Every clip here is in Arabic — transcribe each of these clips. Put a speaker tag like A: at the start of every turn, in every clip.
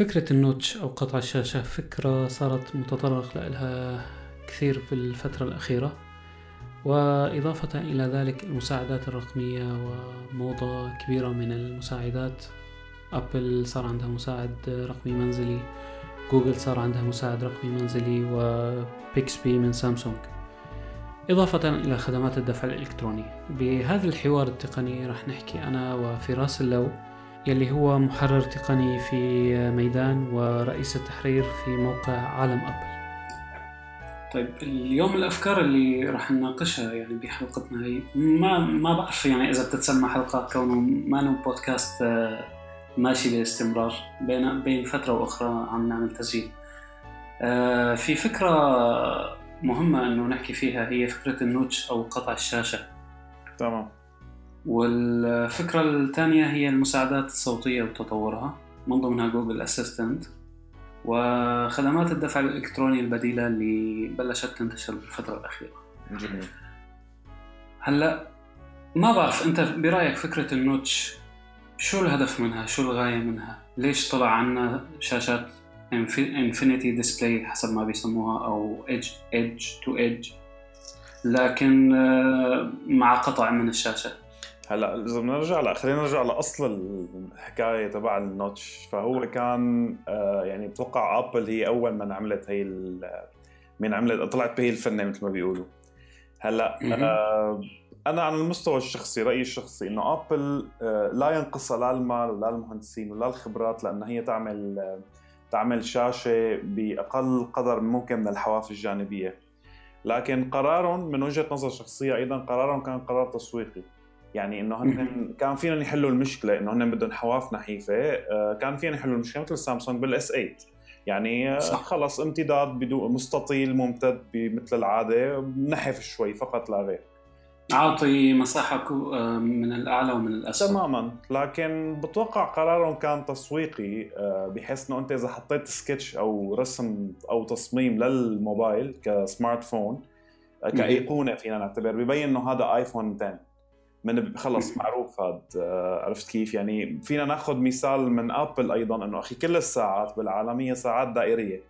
A: فكرة ال notch أو قطع الشاشة فكرة صارت متطرق لها كثير في الفترة الأخيرة وإضافة إلى ذلك المساعدات الرقمية وموضة كبيرة من المساعدات. أبل صار عندها مساعد رقمي منزلي جوجل صار عندها مساعد رقمي منزلي وبيكسبي من سامسونج إضافة إلى خدمات الدفع الإلكتروني. بهذا الحوار التقني رح نحكي أنا وفراس اللو يلي هو محرر تقني في ميدان ورئيس التحرير في موقع عالم أبل. طيب اليوم الأفكار اللي راح نناقشها يعني بحلقتنا هي ما ما بعرف يعني إذا بتتسمى حلقة كونه ما نو بودكاست آه، ماشي باستمرار بين بين فترة وأخرى عم نعمل تسجيل. آه، في فكرة مهمة إنه نحكي فيها هي فكرة النوتش أو قطع الشاشة.
B: تمام.
A: والفكرة الثانية هي المساعدات الصوتية وتطورها من ضمنها جوجل assistant وخدمات الدفع الإلكتروني البديلة اللي بلشت تنتشر بالفترة الأخيرة
B: جميل
A: هلأ ما بعرف أنت برأيك فكرة ال notch شو الهدف منها؟ شو الغاية منها؟ ليش طلع عنا شاشات infinity display حسب ما بيسموها أو edge edge to edge لكن آه، مع قطع من الشاشة
B: هلا اذا بدنا نرجع لا خلينا نرجع لأصل الحكاية تبع ال notch. فهو كان آه يعني بتوقع ابل هي أول من عملت هي من عملت طلعت بهي الفنة مثل ما بيقولوا. هلا آه أنا على المستوى الشخصي رأيي الشخصي إنه ابل آه لا ينقصها لا المال ولا المهندسين ولا الخبرات لأن هي تعمل آه تعمل شاشة بأقل قدر ممكن من الحواف الجانبية. لكن قرارهم من وجهة نظر شخصية أيضا قرارهم كان قرار تسويقي. يعني إنه هن كان فينا يحلوا المشكلة إنه هن بدهم حواف نحيفة آه، كان فينا يحلوا المشكلة مثل سامسونج بالاس 8 يعني آه، صح. خلص امتداد بدون مستطيل ممتد مثل العادة نحف شوي فقط لا غير.
A: عاطي مساحه آه، من الأعلى ومن الأسفل.
B: تماما. لكن بتوقع قرارهم كان تسويقي بحيث إنه أنت إذا حطيت سكتش أو رسم أو تصميم للموبايل ك smartphone كأيقونة فينا نعتبر ببين إنه هذا ايفون 10 من خلص معروف هذا آه، عرفت كيف؟ يعني فينا ناخذ مثال من ابل أيضا إنه أخي كل الساعات بالعالم هي ساعات دائرية.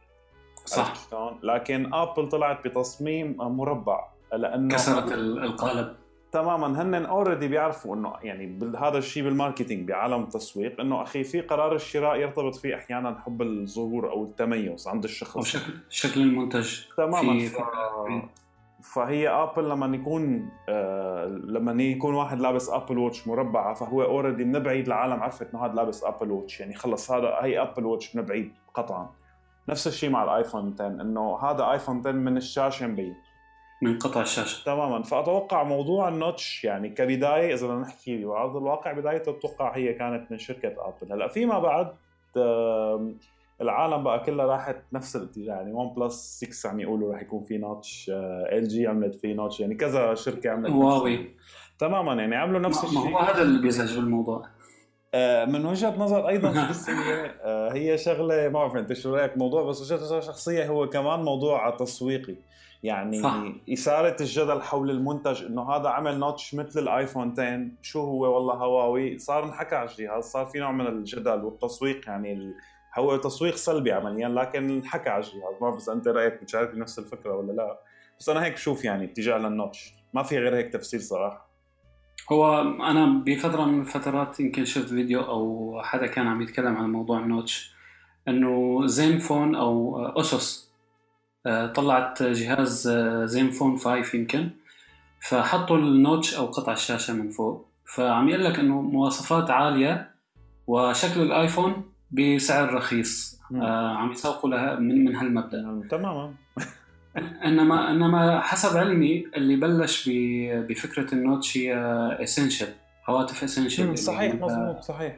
A: صح.
B: لكن ابل طلعت بتصميم مربع لأنه
A: كسرت القالب.
B: تماما هن already بيعرفوا إنه يعني هذا الشيء بال marketing بعالم التسويق إنه أخي في قرار الشراء يرتبط فيه أحيانا حب الظهور أو التميز عند الشخص.
A: أو شكل شكل المنتج.
B: تماما في ف... فهي ابل لما يكون آه لما يكون واحد لابس ابل ووتش مربعة فهو already من بعيد العالم عرفت إنه هذا لابس ابل ووتش يعني خلص هذا هي ابل ووتش من بعيد قطعا. نفس الشيء مع الآيفون 10 إنه هذا آيفون 10 من الشاشة مبين.
A: من قطع الشاشة.
B: تماما. فأتوقع موضوع ال notch يعني كبداية إذا بدنا نحكي بأرض الواقع بدايته أتوقع هي كانت من شركة ابل هلأ فيما بعد آه العالم بقى كلها راحت نفس الاتجاه يعني ون بلس 6 عم يقولوا راح يكون في notch ال جي عملت في notch يعني كذا شركة عملت
A: هواوي
B: تماما يعني عملوا نفس الشيء
A: ما هو هذا اللي بيزعج بالموضوع.
B: آه من وجهة نظر أيضا شخصية آه هي شغلة ما بعرف أنت شو رأيك موضوع بس وجهة نظر شخصية هو كمان موضوع تسويقي. يعني صح. إثارة الجدل حول المنتج إنه هذا عمل notch مثل الآيفون 10 شو هو؟ والله هواوي. صار انحكى على الجهاز صار في نوع من الجدل والتسويق يعني هو تسويق سلبي عمليا لكن حكى على الجهاز ما بعرف اذا أنت رأيك بتشارك نفس الفكرة ولا لا؟ بس أنا هيك بشوف يعني اتجاه لل notch. ما في غير هيك تفسير صراحة.
A: هو أنا بفترة من الفترات يمكن شفت فيديو أو حدا كان عم يتكلم عن موضوع ال notch إنه زين فون أو أسوس آه، طلعت جهاز آه، زين فون 5 يمكن فحطوا ال notch أو قطع الشاشة من فوق. فعم يقول لك إنه مواصفات عالية وشكل الآيفون بسعر رخيص. آه عم يسوقوا لها من من هالمبدأ.
B: نعم، تماما.
A: انما إنما حسب علمي اللي بلش بفكرة ال notch هي اسينشال هواتف اسينشال
B: صحيح مضبوط صحيح.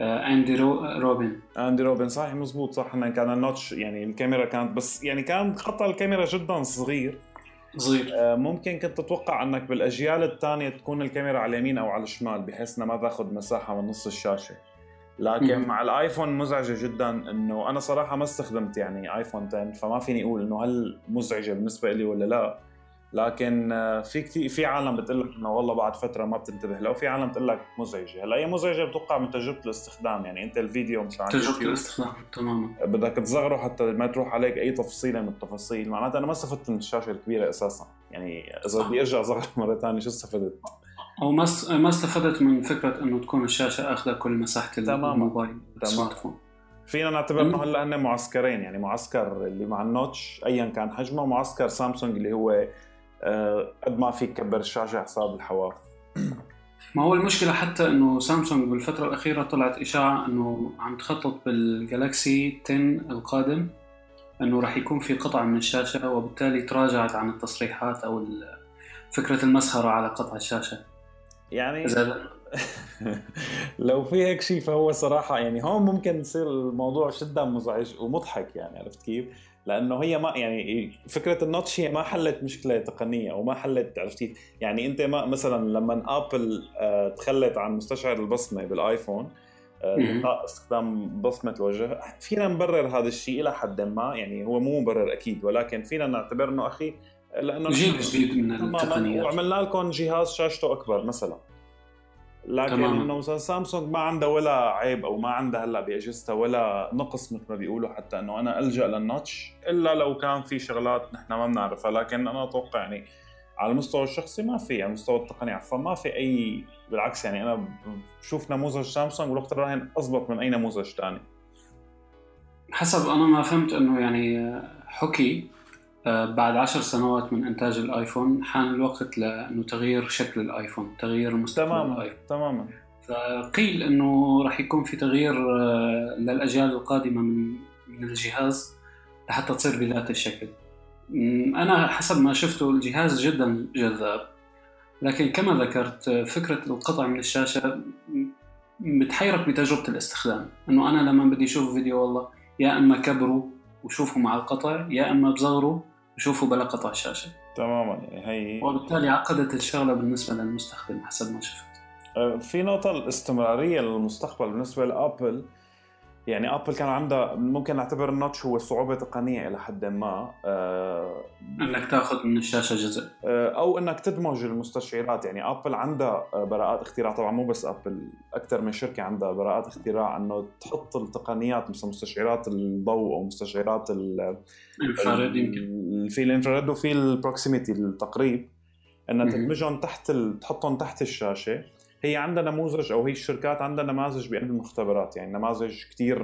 A: آه اندي رو روبن
B: اندي روبن صحيح مزبوط صح. كان ال notch يعني الكاميرا كانت بس يعني كان قطع الكاميرا جدا صغير.
A: صغير.
B: آه ممكن كنت تتوقع إنك بالأجيال الثانية تكون الكاميرا على اليمين أو على الشمال بحيث انها ما تأخذ مساحة من نص الشاشة. لكن مم. مع الآيفون مزعجة جدا إنه أنا صراحة ما استخدمت يعني آيفون 10 فما فيني أقول إنه هل مزعجة بالنسبة لي ولا لا. لكن آه، في كثير في عالم بتقول لك إنه والله بعد فترة ما بتنتبه له وفي عالم بتقول لك مزعجة. هلأ هي مزعجة بتوقع من تجربة الاستخدام يعني أنت الفيديو
A: مثلا تجربة الاستخدام تماما.
B: بدك تصغره حتى ما تروح عليك أي تفصيلة من التفاصيل. معناتها أنا ما استفدت من الشاشة الكبيرة أساسا. يعني إذا بدي أرجع اصغر مرة ثانية شو استفدت؟
A: أو ما ما استفدت من فكرة إنه تكون الشاشة أخذة كل مساحة الموبايل السمارت فون
B: فينا نعتبر انه هلا هن معسكرين يعني معسكر اللي مع النوتش ايا كان حجمه ومعسكر سامسونج اللي هو آه، قد ما فيك تكبر الشاشه حساب الحواف.
A: ما هو المشكلة حتى إنه سامسونج بالفترة الأخيرة طلعت إشاعة إنه عم تخطط بالجالكسي 10 القادم إنه راح يكون في قطع من الشاشة وبالتالي تراجعت عن التصريحات أو فكرة المسخرة على قطع الشاشة.
B: يعني لو في هيك شيء فهو صراحة يعني هون ممكن يصير الموضوع جدا مزعج ومضحك يعني عرفت كيف؟ لأنه هي ما يعني فكرة ال notch هي ما حلت مشكلة تقنية أو ما حلت عرفت كيف؟ يعني أنت ما مثلا لما ابل آه، تخلت عن مستشعر البصمة بالآيفون آه، استخدام بصمة الوجه فينا نبرر هذا الشيء إلى حد ما يعني هو مو مبرر أكيد ولكن فينا نعتبر إنه أخي
A: لأنه جيل جديد من التقنيات.
B: وعملنا لكم جهاز شاشته أكبر مثلا. لكن إنه مثلا سامسونج ما عندها ولا عيب أو ما عندها هلأ بأجهزتها ولا نقص مثل ما بيقولوا حتى إنه أنا ألجأ لل notch إلا لو كان في شغلات نحن ما بنعرفها. لكن أنا أتوقع يعني على المستوى الشخصي ما في على المستوى التقني عفوا ما في أي بالعكس يعني أنا بشوف نموذج سامسونج والوقت الراهن اضبط من أي نموذج ثاني
A: حسب أنا ما فهمت إنه يعني حكي بعد عشر سنوات من إنتاج الآيفون حان الوقت لأنه تغيير شكل الآيفون تغيير مستقبل
B: تماما الآيفون. تماما.
A: فقيل إنه راح يكون في تغيير آه، للأجيال القادمة من من الجهاز لحتى تصير بذات الشكل. أنا حسب ما شفته الجهاز جدا جذاب. لكن كما ذكرت فكرة القطع من الشاشة بتحيرك بتجربة الاستخدام. إنه أنا لما بدي أشوف فيديو والله يا إما كبره وشوفه مع القطع يا إما بصغره وشوفوا بلا قطع شاشه
B: تماما يعني هي
A: وبالتالي عقدت الشغلة بالنسبة للمستخدم حسب ما شفت.
B: أه، في نقطة الاستمرارية للمستقبل بالنسبة لأبل. يعني ابل كان عندها ممكن نعتبر ال notch هو صعوبة تقنية إلى حد ما
A: آه إنك تأخذ من الشاشة جزء.
B: آه أو إنك تدمج المستشعرات. يعني ابل عندها براءات اختراع. طبعا مو بس ابل أكثر من شركة عندها براءات اختراع إنه تحط التقنيات مثل مستشعرات الضوء أو مستشعرات
A: الانفراد يمكن.
B: في الإنفراد وفي ال proximity التقريب. إنها تدمجهم تحت. تحطهم تحت الشاشة. هي عندها نموذج أو هي الشركات عندها نماذج بقلب المختبرات يعني نماذج كثير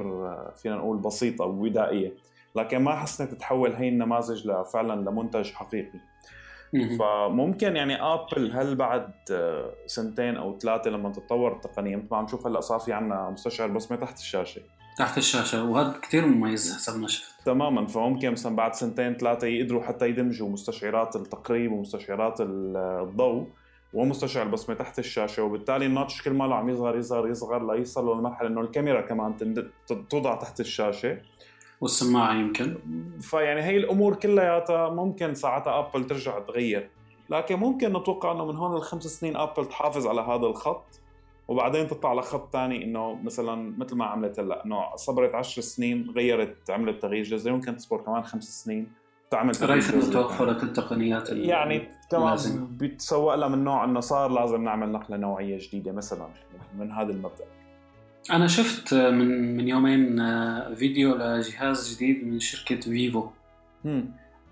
B: فينا نقول بسيطة وبدائيه لكن ما حسنت تتحول هي النماذج لفعلا لمنتج حقيقي. فممكن يعني آبل هل بعد سنتين أو ثلاثة لما تتطور التقنيه مثل ما عم نشوف هلأ صار في عندنا مستشعر بصمه تحت الشاشة.
A: تحت الشاشة وهذا كثير مميز حسب ما شفت.
B: تماما فممكن مثلا بعد سنتين ثلاثة يقدروا حتى يدمجوا مستشعرات التقريب ومستشعرات الضوء. ومستشعر البصمه تحت الشاشة وبالتالي ال notch كل ما عم يصغر يصغر يصغر ليصل للمرحلة إنه الكاميرا كمان توضع تحت الشاشة.
A: والسماعة يمكن.
B: فيعني هي الأمور كلياتها ممكن ساعتها Apple ترجع تغير. لكن ممكن نتوقع إنه من هون لخمس سنين Apple تحافظ على هذا الخط وبعدين تطلع لخط ثاني إنه مثلا مثل ما عملت هلأ إنه صبرت 10 سنين غيرت عملت تغيير جذري ممكن تصبر كمان خمس سنين.
A: تعمل رأيت انه توفرت التقنيات
B: يعني كمان بيتسوق لها من نوع إنه صار لازم نعمل نقلة نوعية جديدة مثلا من هذا المبدأ.
A: أنا شفت من من يومين آه، فيديو لجهاز جديد من شركة فيفو.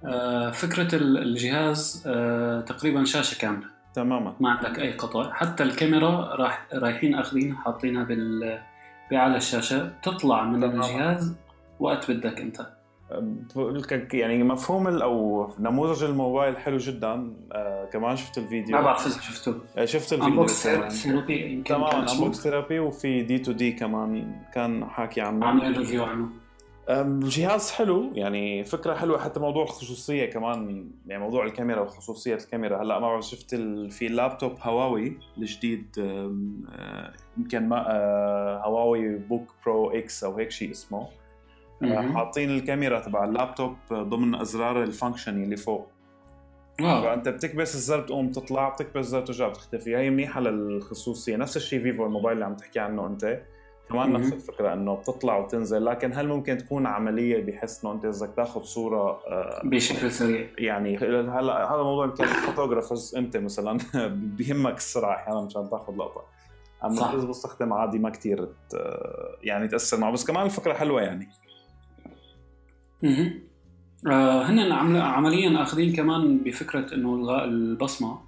A: آه، فكرة الجهاز آه، تقريبا شاشة كاملة.
B: تماما.
A: ما عندك أي قطع. حتى الكاميرا راح رايحين أخذينها حاطينها بال على الشاشة. تطلع من تماما. الجهاز وقت بدك
B: أنت. يعني مفهوم أو نموذج الموبايل حلو جدا. آه كمان شفت الفيديو.
A: ما بعرف إذا شفته
B: آه شفت الفيديو انبوكس ثيرابي يمكن كمان انبوكس ثيرابي وفي D2D كمان كان حاكي عنه.
A: عامل review عنه.
B: جهاز حلو يعني فكرة حلوة حتى موضوع الخصوصية كمان يعني موضوع الكاميرا وخصوصية الكاميرا. هلأ ما بعرف شفت ال... في لابتوب هواوي الجديد آه، يمكن ما آه، Huawei Book Pro X أو هيك شيء اسمه. حاطين الكاميرا تبع اللابتوب ضمن أزرار ال function اللي فوق. wow. فأنت بتكبس الزر بتقوم تطلع بتكبس الزر ترجع بتختفي. هي منيحة للخصوصية. نفس الشيء Vivo الموبايل اللي عم تحكي عنه أنت. كمان نفس الفكرة إنه بتطلع وتنزل. لكن هل ممكن تكون عملية بحيث إنه أنت بدك تاخذ صورة
A: آه، بشكل سريع؟
B: يعني هلا هذا موضوع يمكن ال photographers انت مثلا؟ بيهمك السرعه أحيانا مشان تاخذ لقطة. أما الجزء بستخدم عادي ما كثير يعني تأثر معه. بس كمان الفكرة حلوة يعني.
A: آه هن عمليا اخذين كمان بفكرة إنه الغاء البصمة.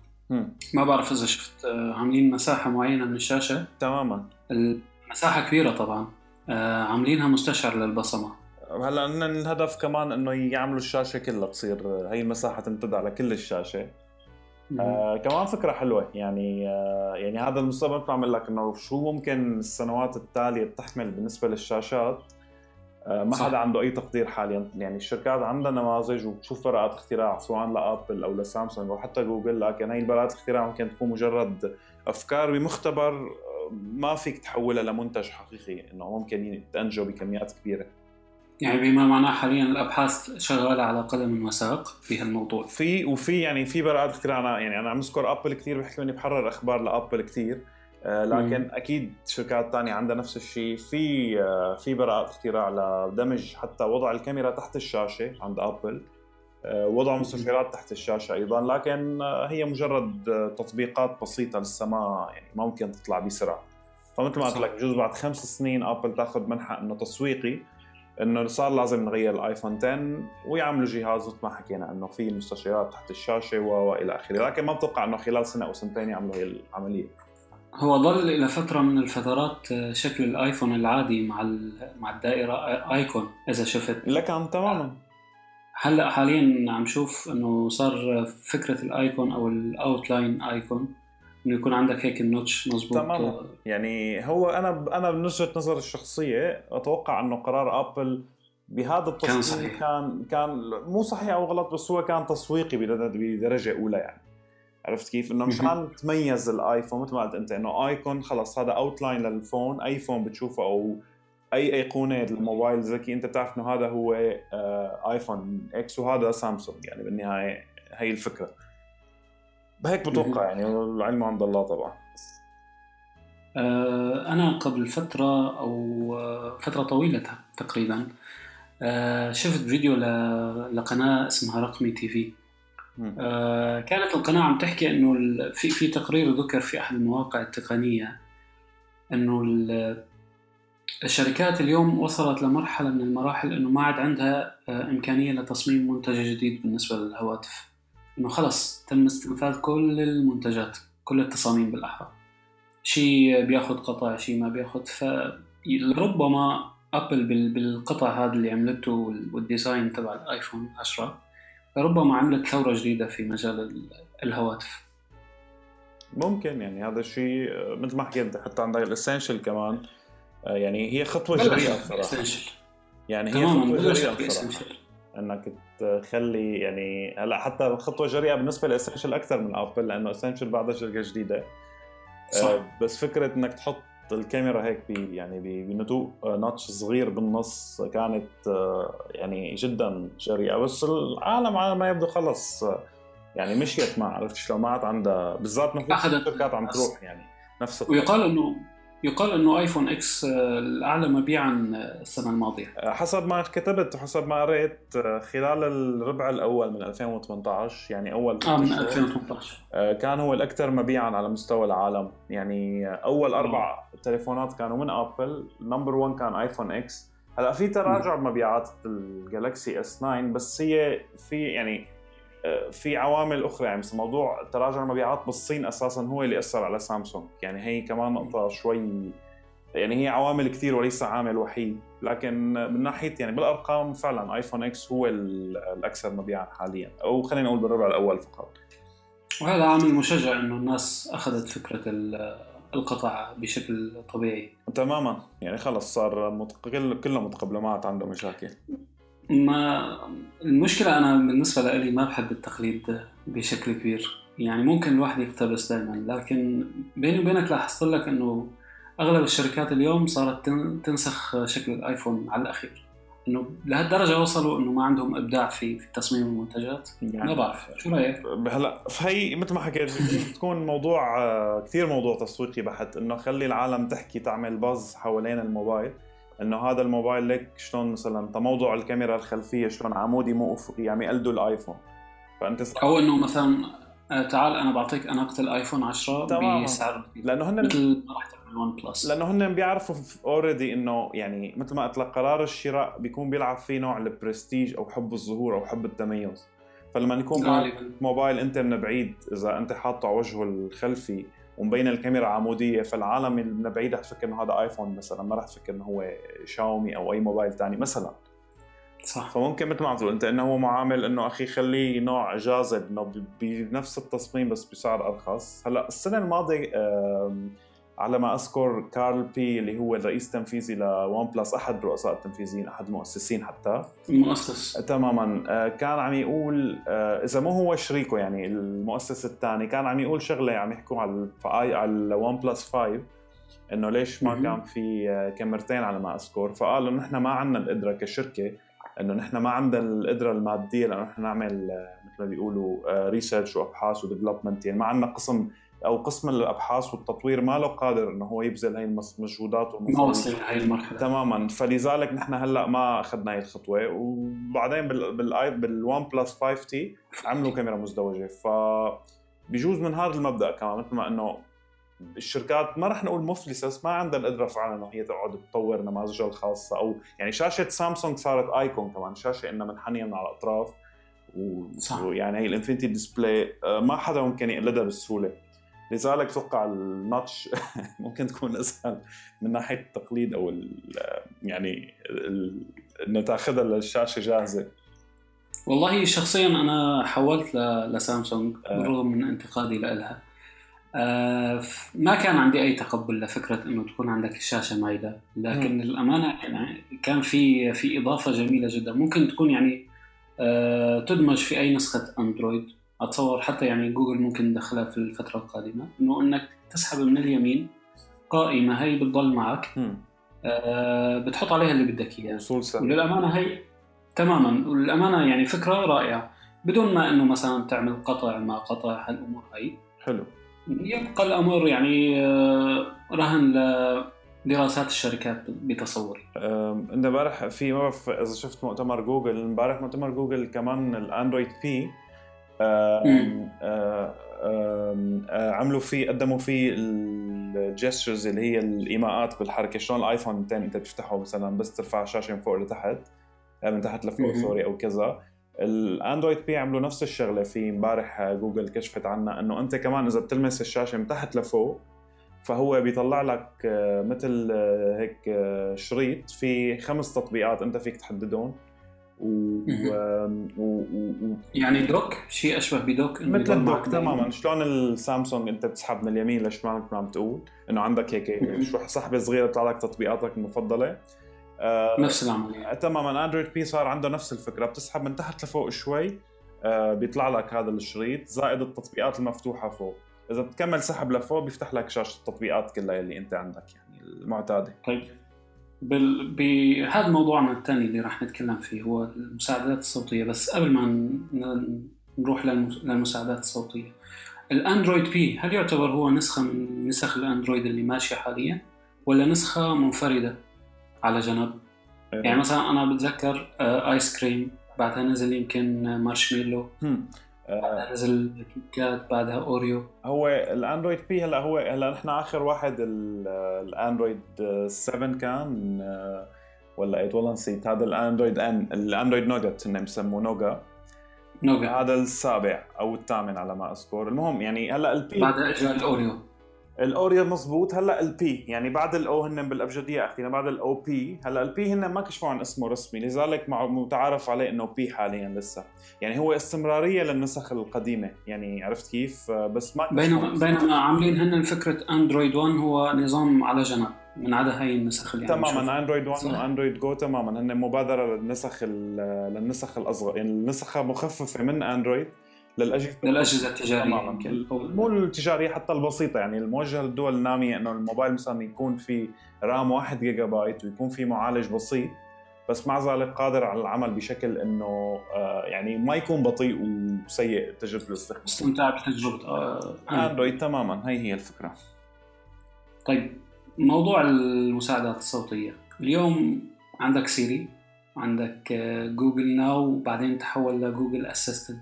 A: ما بعرف إذا شفت آه عاملين مساحة معينة من الشاشة.
B: تماما.
A: المساحة كبيرة طبعا. آه عاملينها مستشعر للبصمة.
B: هلأ الهدف كمان إنه يعملوا الشاشة كلها تصير هي المساحة تمتد على كل الشاشة. آه كمان فكرة حلوة يعني آه يعني هذا المستقبل عم لك إنه شو ممكن السنوات التالية تحمل بالنسبة للشاشات. آه ما حدا عنده أي تقدير حاليا. يعني الشركات عندها نماذج وبتشوف براءات اختراع سواء لأبل أو لسامسونج أو حتى جوجل لكن هي براءات الاختراع ممكن تكون مجرد أفكار بمختبر آه، ما فيك تحولها لمنتج حقيقي إنه ممكن تنجو بكميات كبيرة.
A: يعني بما معناه حاليا الأبحاث شغالة على قدم وساق في هالموضوع.
B: في وفي يعني في براءات اختراع أنا يعني أنا عم أذكر أبل كثير بحكي إني بحرر أخبار لأبل كثير لكن مم. أكيد شركات ثانية عندها نفس الشيء. في آه في براءات اختراع لدمج حتى وضع الكاميرا تحت الشاشة عند ابل آه وضع مستشعرات تحت الشاشة أيضا. لكن آه، هي مجرد آه، تطبيقات بسيطة لسه ما يعني ما ممكن تطلع بسرعة. فمثل ما قلت لك بجوز بعد خمس سنين Apple تأخذ منحى إنه تسويقي إنه صار لازم نغير ال iPhone 10 ويعملوا جهاز مثل ما حكينا إنه في مستشعرات تحت الشاشة وإلى آخره، لكن ما بتوقع إنه خلال سنة أو سنتين يعملوا هي العملية.
A: هو ظل إلى فترة من الفترات آه، شكل ال iPhone العادي مع مع الدائرة icon إذا شفت.
B: لكن تماما.
A: هلأ حاليا عم شوف إنه صار فكرة ال icon أو ال outline icon إنه يكون عندك هيك ال notch مضبوط
B: تماما. يعني هو أنا أنا من وجهة نظري الشخصية أتوقع إنه قرار Apple بهذا التصميم كان صحيح. كان كان مو صحيح أو غلط بس هو كان تسويقي بدرجة أولى يعني. عرفت كيف؟ إنه مشان تميز ال iPhone مثل ما قلت أنت إنه icon خلص هذا outline لل phone أي phone بتشوفه أو أي أيقونة للموبايل ذكي أنت بتعرف إنه هذا هو آه، iPhone X وهذا سامسونج يعني بالنهاية هي الفكرة. هيك بتوقع يعني العلم عند الله طبعا.
A: آه، أنا قبل فترة أو آه، فترة طويلة تقريبا شفت فيديو لقناة اسمها رقمي تي في. كانت القناة عم تحكي إنه في في تقرير ذكر في أحد المواقع التقنية إنه الشركات اليوم وصلت لمرحلة من المراحل إنه ما عاد عندها إمكانية لتصميم منتج جديد بالنسبة للهواتف. إنه خلص تم استنفاذ كل المنتجات كل التصاميم بالأحرى. شيء بياخذ قطع شيء ما بياخذ فربما Apple بالقطع هذا اللي عملته وال design تبع ال iPhone 10 ربما عملت ثورة جديدة في مجال الهواتف.
B: ممكن يعني هذا الشيء مثل ما حكيت حتى عندك ال Essential كمان آه، يعني هي خطوة جريئة صراحة يعني هي خطوة جريئة صراحة إنك تخلي يعني هلا حتى خطوة جريئة بالنسبة ل Essential أكثر من Apple لأنه Essential بعدها شركة جديدة. صح. آه، بس فكرة إنك تحط الكاميرا هيك بي يعني بنتوء. notch صغير بالنص كانت آه، يعني جدا جريئه بس العالم على ما يبدو خلص يعني مشيت ما عرفت شلون؟ ما عاد عندها بالذات نفس الشركات عم تروح يعني نفس
A: ويقال إنه يقال إنه iPhone X آه، الأعلى مبيعا آه، السنة الماضية.
B: آه، حسب ما كتبت وحسب ما قريت خلال الربع الأول من 2018 يعني أول
A: آه من 2018
B: كان هو الأكثر مبيعا على مستوى العالم. يعني أول أربع تليفونات كانوا من Apple number 1 كان iPhone X. هلأ في تراجع بمبيعات ال Galaxy S 9 بس هي في يعني في عوامل أخرى يعني مثل موضوع تراجع المبيعات بالصين أساسا هو اللي أثر على سامسونج. يعني هي كمان نقطة شوي يعني هي عوامل كثير وليس عامل وحيد. لكن من ناحية يعني بالأرقام فعلا آيفون إكس هو الأكثر مبيعا حاليا. أو خلينا نقول بالربع الأول فقط.
A: وهذا عامل مشجع إنه الناس أخذت فكرة القطع بشكل طبيعي.
B: تماما. يعني خلص صار متق... كله متقبلات عنده مشاكل.
A: ما المشكلة أنا بالنسبة لي ما بحب التقليد بشكل كبير. يعني ممكن الواحد يقتبس دائما لكن بيني وبينك لاحظت لك إنه أغلب الشركات اليوم صارت تنسخ شكل الآيفون على الأخير. إنه لهالدرجة وصلوا إنه ما عندهم إبداع في في تصميم المنتجات. يعني ما بعرف شو رأيك؟
B: هلا فهي مثل ما حكيت تكون موضوع كثير موضوع تسويقي بحت. إنه خلي العالم تحكي تعمل باز حوالين الموبايل. إنه هذا الموبايل لك شلون مثلا تموضع الكاميرا الخلفية شلون عمودي مو افقي عم يقلدوا الآيفون.
A: فأنت أو إنه مثلا آه، تعال أنا بعطيك اناقه ال iPhone 10 بسعر
B: لأنه هن
A: مثل ما رح ال OnePlus.
B: لأنه هن بيعرفوا already إنه يعني مثل ما قلت لك قرار الشراء بيكون بيلعب فيه نوع البرستيج أو حب الظهور أو حب التميز. فلما يكون موبايل أنت من بعيد إذا أنت حاطه على وجهه الخلفي ومبين الكاميرا عمودية فالعالم من بعيد رح تفكر إنه هذا iPhone مثلا ما رح تفكر إنه هو شاومي أو أي موبايل ثاني مثلا.
A: صح.
B: فممكن مثل ما عم تقول أنت إنه هو معامل إنه أخي خليه نوع جاذب إنه بنفس التصميم بس بسعر أرخص. هلأ السنة الماضية على ما أذكر Carl Pei اللي هو الرئيس التنفيذي ل OnePlus أحد الرؤساء التنفيذيين أحد المؤسسين حتى.
A: المؤسس
B: تماما. آه، كان عم يقول آه، إذا مو هو شريكه يعني المؤسس الثاني كان عم يقول شغلة عم يحكوا على على ال OnePlus 5 إنه ليش ما كان في آه، كاميرتين على ما أذكر. فقال إنه نحن ما عندنا القدرة كشركة إنه نحن ما عندنا القدرة المادية لأنه نحن نعمل مثل ما بيقولوا research وأبحاث و development يعني ما عندنا قسم أو قسم الأبحاث والتطوير ما له قادر إنه هو يبذل هاي المجهودات
A: ما وصل هاي المرحلة.
B: تماما. فلذلك نحن هلأ ما أخذنا هاي الخطوة. وبعدين بال بال بال OnePlus 5T عملوا كاميرا مزدوجة. ف بجوز من هذا المبدأ كمان مثل ما إنه الشركات ما رح نقول مفلسه ما عندها القدره فعلا إنه هي تقعد تطور نماذجها الخاصة. أو يعني شاشة سامسونج صارت icon كمان شاشة إنها منحنية من على الأطراف. ويعني هي ال Infinity Display آه، ما حدا ممكن يقلدها بسهوله لذلك أتوقع ال notch ممكن تكون أسهل من ناحية التقليد أو يعني انه تاخذها للشاشه جاهزة.
A: والله شخصيا أنا حولت لسامسونج آه. بالرغم من انتقادي لها. آه ما كان عندي أي تقبل لفكرة إنه تكون عندك الشاشة مايلة. لكن م. الامانه يعني كان في في إضافة جميلة جدا. ممكن تكون يعني آه تدمج في أي نسخة أندرويد. أتصور حتى يعني جوجل ممكن ندخلها في الفترة القادمة إنه إنك تسحب من اليمين قائمة هي بتضل معك آه بتحط عليها اللي بدك إياه. وللأمانة هي تماما وللأمانة يعني فكرة رائعة. بدون ما إنه مثلا تعمل قطع ما قطع هالأمور هي
B: حلو.
A: يبقى الأمر يعني آه رهن لدراسات الشركات بتصوري.
B: امبارح في ما بعرف إذا شفت مؤتمر جوجل امبارح مؤتمر جوجل كمان الأندرويد P عملوا فيه قدموا فيه ال gestures اللي هي الإيماءات بالحركة. شلون الآيفون 10 أنت بتفتحه مثلا بس ترفع الشاشة من فوق لتحت؟ آه، من تحت لفوق sorry أو كذا. الأندرويد P عملوا نفس الشغلة في امبارح جوجل كشفت عنها إنه أنت كمان إذا بتلمس الشاشة من تحت لفوق فهو بيطلع لك آه، مثل آه، هيك شريط في خمس تطبيقات أنت فيك تحددهم و...
A: و... و... يعني دوك شيء أشبه بدوك
B: مثل الدوك تماما. شلون السامسونج أنت بتسحب من اليمين للشمال مثل ما عم تقول؟ إنه عندك هيك شو سحبه صغيرة بيطلع لك تطبيقاتك المفضلة.
A: آه نفس العملية.
B: تماما. اندرويد بي صار عنده نفس الفكرة. بتسحب من تحت لفوق شوي آه بيطلع لك هذا الشريط زائد التطبيقات المفتوحة فوق. إذا بتكمل سحب لفوق بيفتح لك شاشة التطبيقات كلها اللي أنت عندك يعني المعتادة.
A: طيب. بهذا موضوعنا الثاني اللي راح نتكلم فيه هو المساعدات الصوتية. بس قبل ما نروح للمساعدات الصوتية الأندرويد بي هل يعتبر هو نسخة من نسخ الأندرويد اللي ماشية حاليا ولا نسخة منفردة على جنب. يعني مثلا أنا بتذكر ايس آه، كريم بعدها نزل يمكن مارشميلو. بعدها نزل KitKat بعدها Oreo.
B: هو الأندرويد بي هلا هو هلا نحن آخر واحد الأندرويد 7 كان ولا 8 والله نسيت. هذا الأندرويد ان الأندرويد Nougat هن بسموه نوغا
A: نوغا
B: هذا السابع أو الثامن على ما أذكر. المهم يعني هلا
A: ال P بعدها اجى ال
B: Oreo. ال Oreo مزبوط هلا ال P يعني بعد ال O هن بالابجدية أخيرا بعد ال O P هلا ال P هن ما كشفوا عن اسمه رسمي لذلك متعارف عليه إنه P حاليا لسه. يعني هو استمرارية للنسخ القديمة. يعني عرفت كيف؟ بس ما
A: بينما بينما عاملين هن فكرة اندرويد 1 هو نظام على جنب من عدا هاي النسخ اللي
B: تماما اندرويد 1 واندرويد جو تماما. هن مبادرة للنسخ للنسخ الأصغر يعني النسخة مخففة من اندرويد
A: للأجهزة للأجهزة التجارية
B: مو التجارية حتى البسيطة يعني الموجهه للدول النامية إنه الموبايل مثلا يكون في RAM 1 جيجا بايت ويكون في معالج بسيط بس مع ذلك قادر على العمل بشكل إنه آه يعني ما يكون بطيء وسيء تجربة الاستخدام.
A: استمتاع بتجربة آه
B: اندرويد تماما هي هي الفكرة.
A: طيب موضوع المساعدات الصوتية. اليوم عندك Siri عندك Google Now وبعدين تحول ل Google Assistant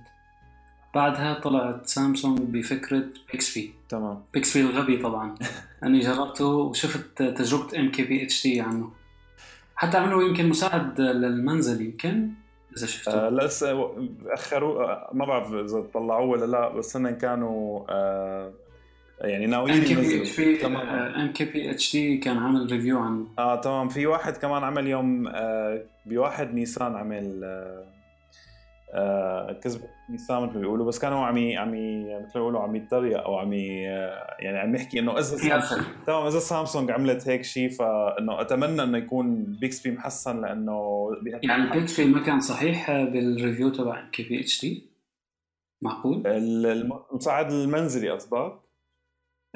A: بعدها طلعت سامسونج بفكرة Bixby
B: تمام.
A: Bixby الغبي طبعا. أنا جربته وشفت تجربة ام كي بي اتش دي عنه. حتى عملوا يمكن مساعد للمنزل يمكن؟ إذا شفته.
B: آه لسه اخروا آه، ما بعرف إذا طلعوه ولا لا بس هن كانوا آه يعني ناويين
A: ام كي بي اتش دي ام كي بي اتش دي كان عامل review عنه
B: آه تمام. في واحد كمان عمل يوم آه بواحد نيسان عمل آه كذب نيسان مثل ما بيقولوا بس كان هو عم عم مثل ما بيقولوا عم يتريق أو عم يعني عم يحكي إنه إذا تمام إذا سامسونج عملت هيك شيء فإنه أتمنى إنه يكون Bixby محسن لأنه
A: يعني Bixby ما كان صحيح بال review تبع KBHD معقول؟
B: المساعد المنزلي قصدك؟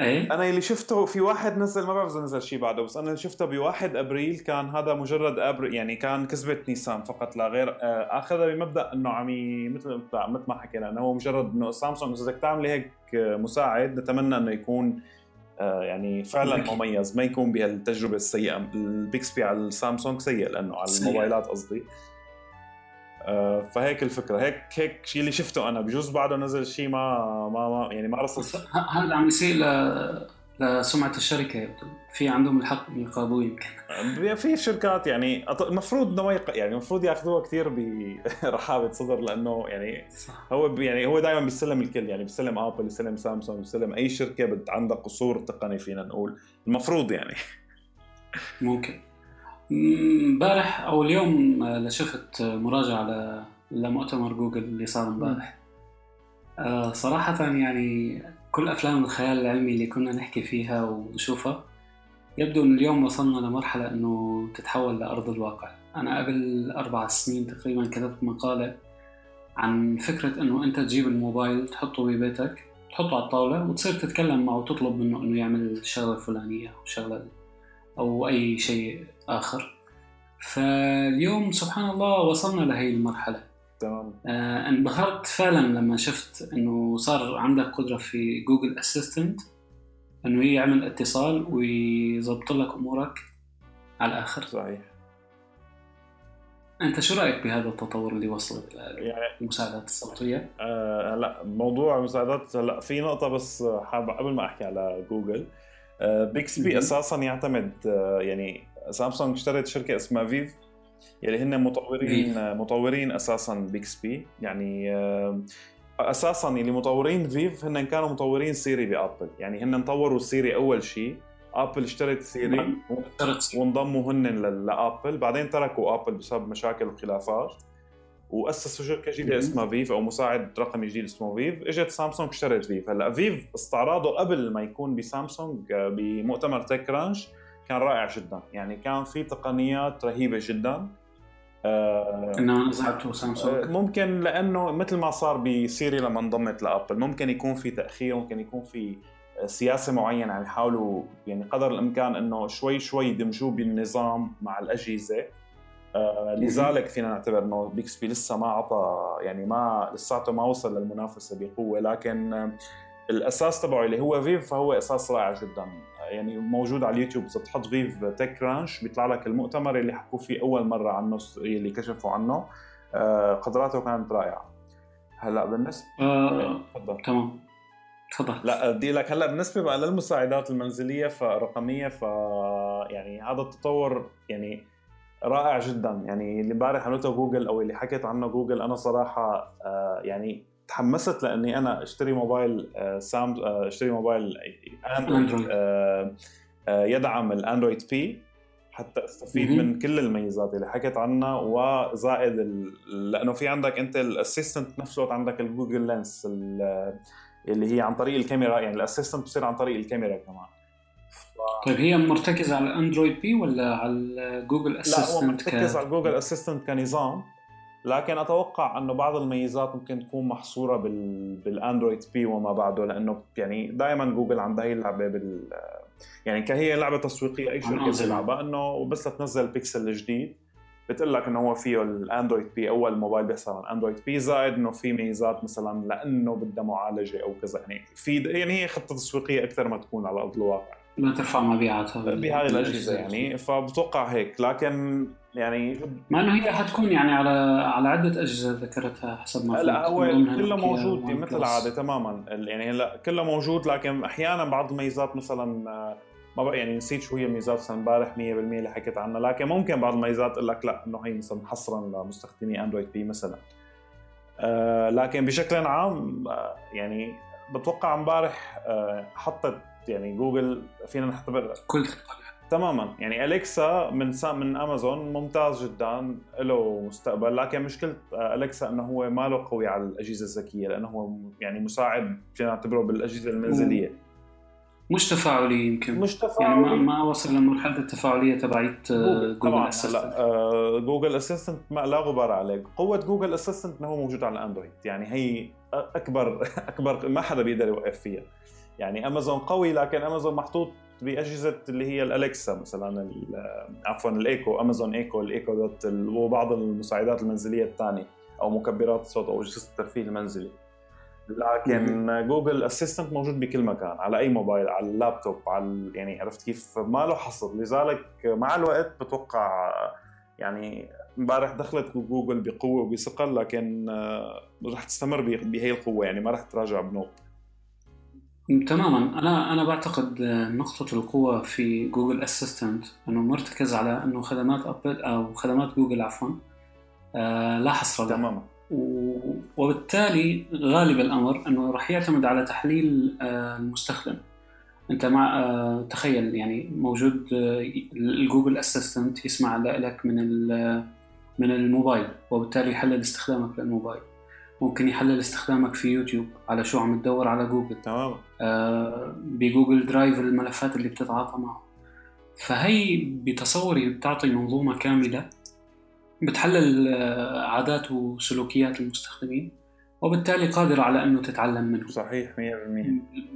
A: إيه؟
B: أنا اللي شفته في واحد نزل ما بعرف إذا نزل شيء بعده بس أنا اللي شفته بواحد أبريل كان هذا مجرد ابر يعني كان كذبه نيسان فقط لا غير آه، أخذها بمبدأ إنه عم مثل مثل ما حكينا إنه هو مجرد إنه سامسونج اذا بدك تعملي هيك مساعد نتمنى إنه يكون آه، يعني فعلا مميز ما يكون بهالتجربة السيئة البيكسبي على السامسونج سيء لأنه على الموبايلات قصدي. فهيك الفكرة. هيك هيك شيء اللي شفته أنا. بجوز بعده نزل شيء ما ما, ما يعني ما رصد.
A: هذا عم ل لسمعة الشركة. في عندهم الحق يقابوه يمكن.
B: في شركات يعني المفروض إنه يعني المفروض ياخذوها كثير برحابه صدر لأنه يعني صح. هو يعني هو دائما بيستلم الكل. يعني بيستلم آبل بيستلم سامسونج بيستلم أي شركة عندها قصور تقني فينا نقول. المفروض يعني.
A: ممكن. امبارح أو اليوم آه، شفت مراجعة لمؤتمر جوجل اللي صار امبارح. آه، صراحة يعني كل أفلام الخيال العلمي اللي كنا نحكي فيها ونشوفها يبدو أن اليوم وصلنا لمرحلة أنه تتحول لأرض الواقع. أنا قبل أربع سنين تقريبا كتبت مقالة عن فكرة أنه أنت تجيب الموبايل تحطه ببيتك تحطه على الطاولة وتصير تتكلم معه وتطلب منه أنه يعمل الشغلة الفلانية أو شغلة أو أي شيء آخر. فاليوم سبحان الله وصلنا لهي المرحلة.
B: تمام.
A: آه انبهرت فعلا لما شفت إنه صار عندك قدرة في Google Assistant إنه يعمل اتصال ويظبط لك أمورك على الآخر.
B: صحيح.
A: أنت شو رأيك بهذا التطور اللي وصل يعني المساعدات الصوتية؟
B: آه لا موضوع المساعدات هلأ في نقطة بس حاب قبل ما أحكي على جوجل آه Bixby أساسا يعتمد آه يعني سامسونج اشترت شركة اسمها Viv يلي هن مطورين Viv. مطورين أساسا Bixby يعني آه، أساسا اللي مطورين Viv هن كانوا مطورين Siri بابل يعني هن طوروا Siri أول شيء ابل اشترت Siri. وانضموا هن لابل بعدين تركوا ابل بسبب مشاكل وخلافات واسسوا شركه جديده اسمها Viv أو مساعد رقمي جديد اسمه Viv إجت سامسونج اشترت Viv هلأ Viv استعراضه قبل ما يكون بسامسونج آه، بمؤتمر TechCrunch كان رائع جدا. يعني كان في تقنيات رهيبة جدا.
A: آه إنه سامسونج؟
B: آه ممكن لأنه مثل ما صار ب Siri لما انضمت لأبل ممكن يكون في تأخير ممكن يكون في سياسة معينة. عم يحاولوا يعني قدر الإمكان إنه شوي شوي يدمجوه بالنظام مع الأجهزة. آه لذلك فينا نعتبر إنه Bixby لسه ما عطى يعني ما لساته ما وصل للمنافسة بقوة لكن الأساس تبعه اللي هو Viv فهو أساس رائع جدا. يعني موجود على اليوتيوب إذا بتحط Viv TechCrunch بيطلع لك المؤتمر اللي حكوا فيه أول مرة عنه اللي كشفوا عنه. آه، قدراته كانت رائعة. هلأ بالنسبة
A: آه، تفضل. تمام. تفضل.
B: لا بدي لك هلأ بالنسبة بقى للمساعدات المنزلية فالرقميه ف يعني هذا التطور يعني رائع جدا. يعني اللي امبارح عملته جوجل أو اللي حكيت عنه جوجل أنا صراحة آه، يعني تحمست لأني أنا أشتري موبايل آه، سام آه، أشتري موبايل اندرويد آه، يدعم الاندرويد P حتى استفيد من كل الميزات اللي حكيت عنها وزائد لأنه في عندك أنت ال Assistant نفس الوقت عندك ال Google Lens اللي هي عن طريق الكاميرا يعني ال Assistant بصير عن طريق الكاميرا كمان.
A: طيب هي مرتكزة على ال Android P ولا على Google Assistant
B: لا هو مرتكز ك... على Google Assistant كنظام. لكن أتوقع انه بعض الميزات ممكن تكون محصورة بال... بال Android P وما بعده لأنه يعني دائما جوجل عندها هي اللعبة بال يعني كهي لعبة تسويقية أي شركة بتلعبها إنه بس تنزل بيكسل الجديد بتقول لك إنه هو فيه ال Android P أول موبايل بيحصل على Android P زائد إنه في ميزات مثلا لأنه بدها معالجة أو كذا. يعني في يعني هي خطة تسويقية أكثر ما تكون على أرض الواقع.
A: ما ترفع مبيعاتها.
B: بهذه الاجهزه يعني فبتوقع هيك لكن يعني
A: ما إنه هي حتكون يعني على على عدة أجهزة ذكرتها حسب ما
B: لا هو كله موجود مثل العاده تماما. يعني هلا كله موجود لكن أحيانا بعض الميزات مثلا ما بقى يعني نسيت شو هي الميزات مثلا امبارح 100% اللي حكيت عنها لكن ممكن بعض الميزات تقول لك لا إنه هي مثلا حصرا لمستخدمي Android P مثلا. آه لكن بشكل عام آه يعني بتوقع امبارح آه حطت يعني جوجل فينا نعتبر
A: كل
B: تماما. يعني Alexa من من أمازون ممتاز جدا له مستقبل لكن مشكلة Alexa إنه هو ما له قوي على الأجهزة الذكية لأنه هو يعني مساعد فينا نعتبره بالأجهزة المنزلية.
A: مش تفاعلي يمكن.
B: مش تفاعلي
A: يعني ما, ما وصل لمرحله التفاعلية تبعت Google. Assistant
B: لا Google Assistant لا غبار عليه قوة Google Assistant إنه هو موجود على ال Android يعني هي أكبر أكبر ما حدا بيقدر يوقف فيها. يعني امازون قوي لكن امازون محطوط بأجهزة اللي هي ال Alexa مثلا عفوا ال Echo Amazon Echo ال Echo Dot وبعض المساعدات المنزلية الثانية أو مكبرات الصوت أو أجهزة الترفيه المنزلي. لكن Google Assistant موجود بكل مكان على أي موبايل على اللابتوب على يعني عرفت كيف؟ ما له حصر. لذلك مع الوقت بتوقع يعني امبارح دخلت جوجل بقوة وبثقل لكن آه، رح تستمر بهي القوة يعني ما رح تراجع بنوب.
A: تماما. أنا أنا بعتقد نقطة القوة في Google Assistant أنه مرتكز على أنه خدمات ابل أو خدمات جوجل عفوا آه لا حصر
B: لها تماما.
A: وبالتالي غالب الأمر أنه راح يعتمد على تحليل آه المستخدم. أنت مع آه تخيل يعني موجود آه ال Google Assistant يسمع لك من من الموبايل وبالتالي يحلل استخدامك للموبايل. ممكن يحلل استخدامك في يوتيوب على شو عم تدور على جوجل.
B: تمام.
A: آه ب Google Drive الملفات اللي بتتعاطى معه. فهي بتصوري بتعطي منظومة كاملة بتحلل آه، عادات وسلوكيات المستخدمين وبالتالي قادرة على إنه تتعلم منه
B: صحيح 100%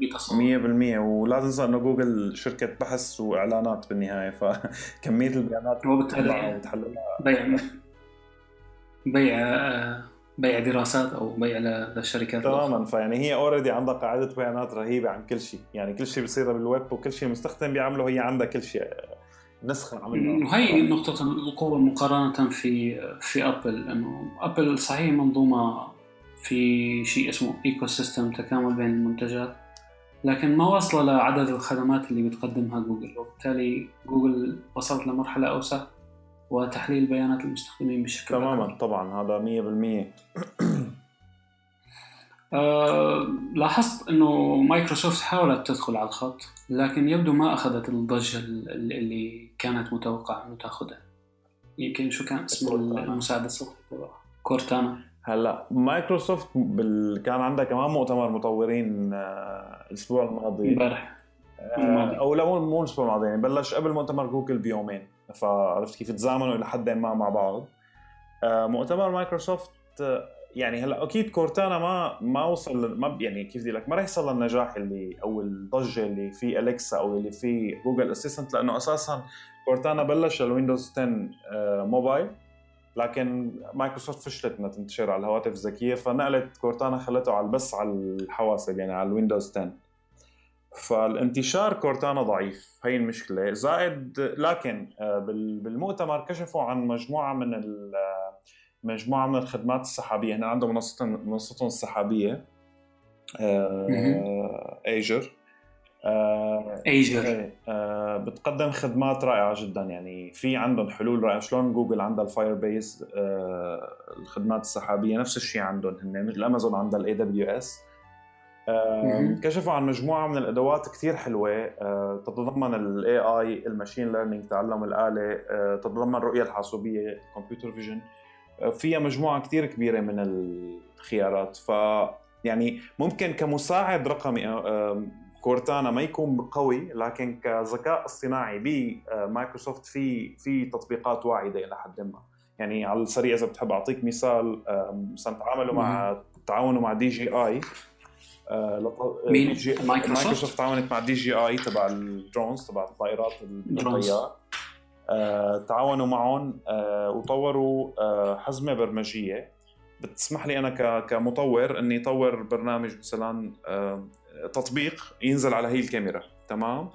B: بتصور 100% ولا تنسى إنه جوجل شركة بحث وإعلانات بالنهاية فكمية البيانات
A: وبالتالي بيع بيع آه، بيع دراسات أو بيع للشركات
B: تماما. فيعني هي already عندها قاعدة بيانات رهيبة عن كل شيء. يعني كل شيء بيصير بالويب وكل شيء المستخدم بيعمله هي عندها كل شيء نسخة
A: عملها وهي نقطة القوة مقارنة في في ابل إنه ابل صحيح منظومة في شيء اسمه ecosystem تكامل بين المنتجات لكن ما واصلة لعدد الخدمات اللي بتقدمها جوجل وبالتالي جوجل وصلت لمرحلة أوسع. وتحليل بيانات المستخدمين بشكل
B: تماما أكبر. طبعا هذا 100%
A: أه لاحظت إنه مايكروسوفت حاولت تدخل على الخط لكن يبدو ما أخذت الضجة اللي كانت متوقعة إنه تأخذها. يمكن شو كان اسم تبعها Cortana.
B: هلأ مايكروسوفت بال... كان عندها كمان مؤتمر مطورين آه، الأسبوع الماضي.
A: امبارح.
B: آه، أو لا مو الأسبوع الماضي يعني بلش قبل مؤتمر جوجل بيومين. فعرفت كيف تزامنوا إلى حد ما مع بعض. آه، مؤتمر مايكروسوفت آه، يعني هلأ أكيد Cortana ما ما وصل ما يعني كيف بدي لك ما راح يوصل للنجاح اللي أو الضجة اللي في Alexa أو اللي في Google Assistant لأنه أساسا Cortana بلش ال Windows 10 آه، موبايل لكن مايكروسوفت فشلت إنها تنتشر على الهواتف الذكية فنقلت Cortana خلته على بس على الحواسب يعني على ال Windows 10 فالانتشار Cortana ضعيف هي المشكلة. زائد لكن آه، بالمؤتمر كشفوا عن مجموعة من مجموعة من الخدمات السحابية. هنا عندهم منصتهم منصتهم السحابية ايجر
A: ايجر
B: بتقدم خدمات رائعة جدا. يعني في عندهم حلول رائعة. شلون جوجل عندها ال Fire آه، الخدمات السحابية؟ نفس الشيء عندهم هن. الامازون عندها ال AWS كشفوا عن مجموعة من الأدوات كثير حلوة آه، تتضمن ال AI ال machine learning تعلم الآلة آه، تتضمن الرؤيه الحاسوبيه computer vision آه، فيها مجموعة كثير كبيرة من الخيارات. ف يعني ممكن كمساعد رقمي Cortana ما يكون قوي لكن كذكاء اصطناعي بمايكروسوفت في في تطبيقات واعدة إلى حد ما. يعني على السريع إذا بتحب أعطيك مثال مثلا تعاملوا مع تعاونوا مع DJI
A: آه، مين؟
B: جي... مايكروسوفت؟ تعاونت مع DJI تبع ال drones تبع الطائرات الطيار تعاونوا معهم وطوروا حزمة برمجية. بتسمح لي أنا كمطور إني اطور برنامج مثلا تطبيق ينزل على هي الكاميرا. تمام؟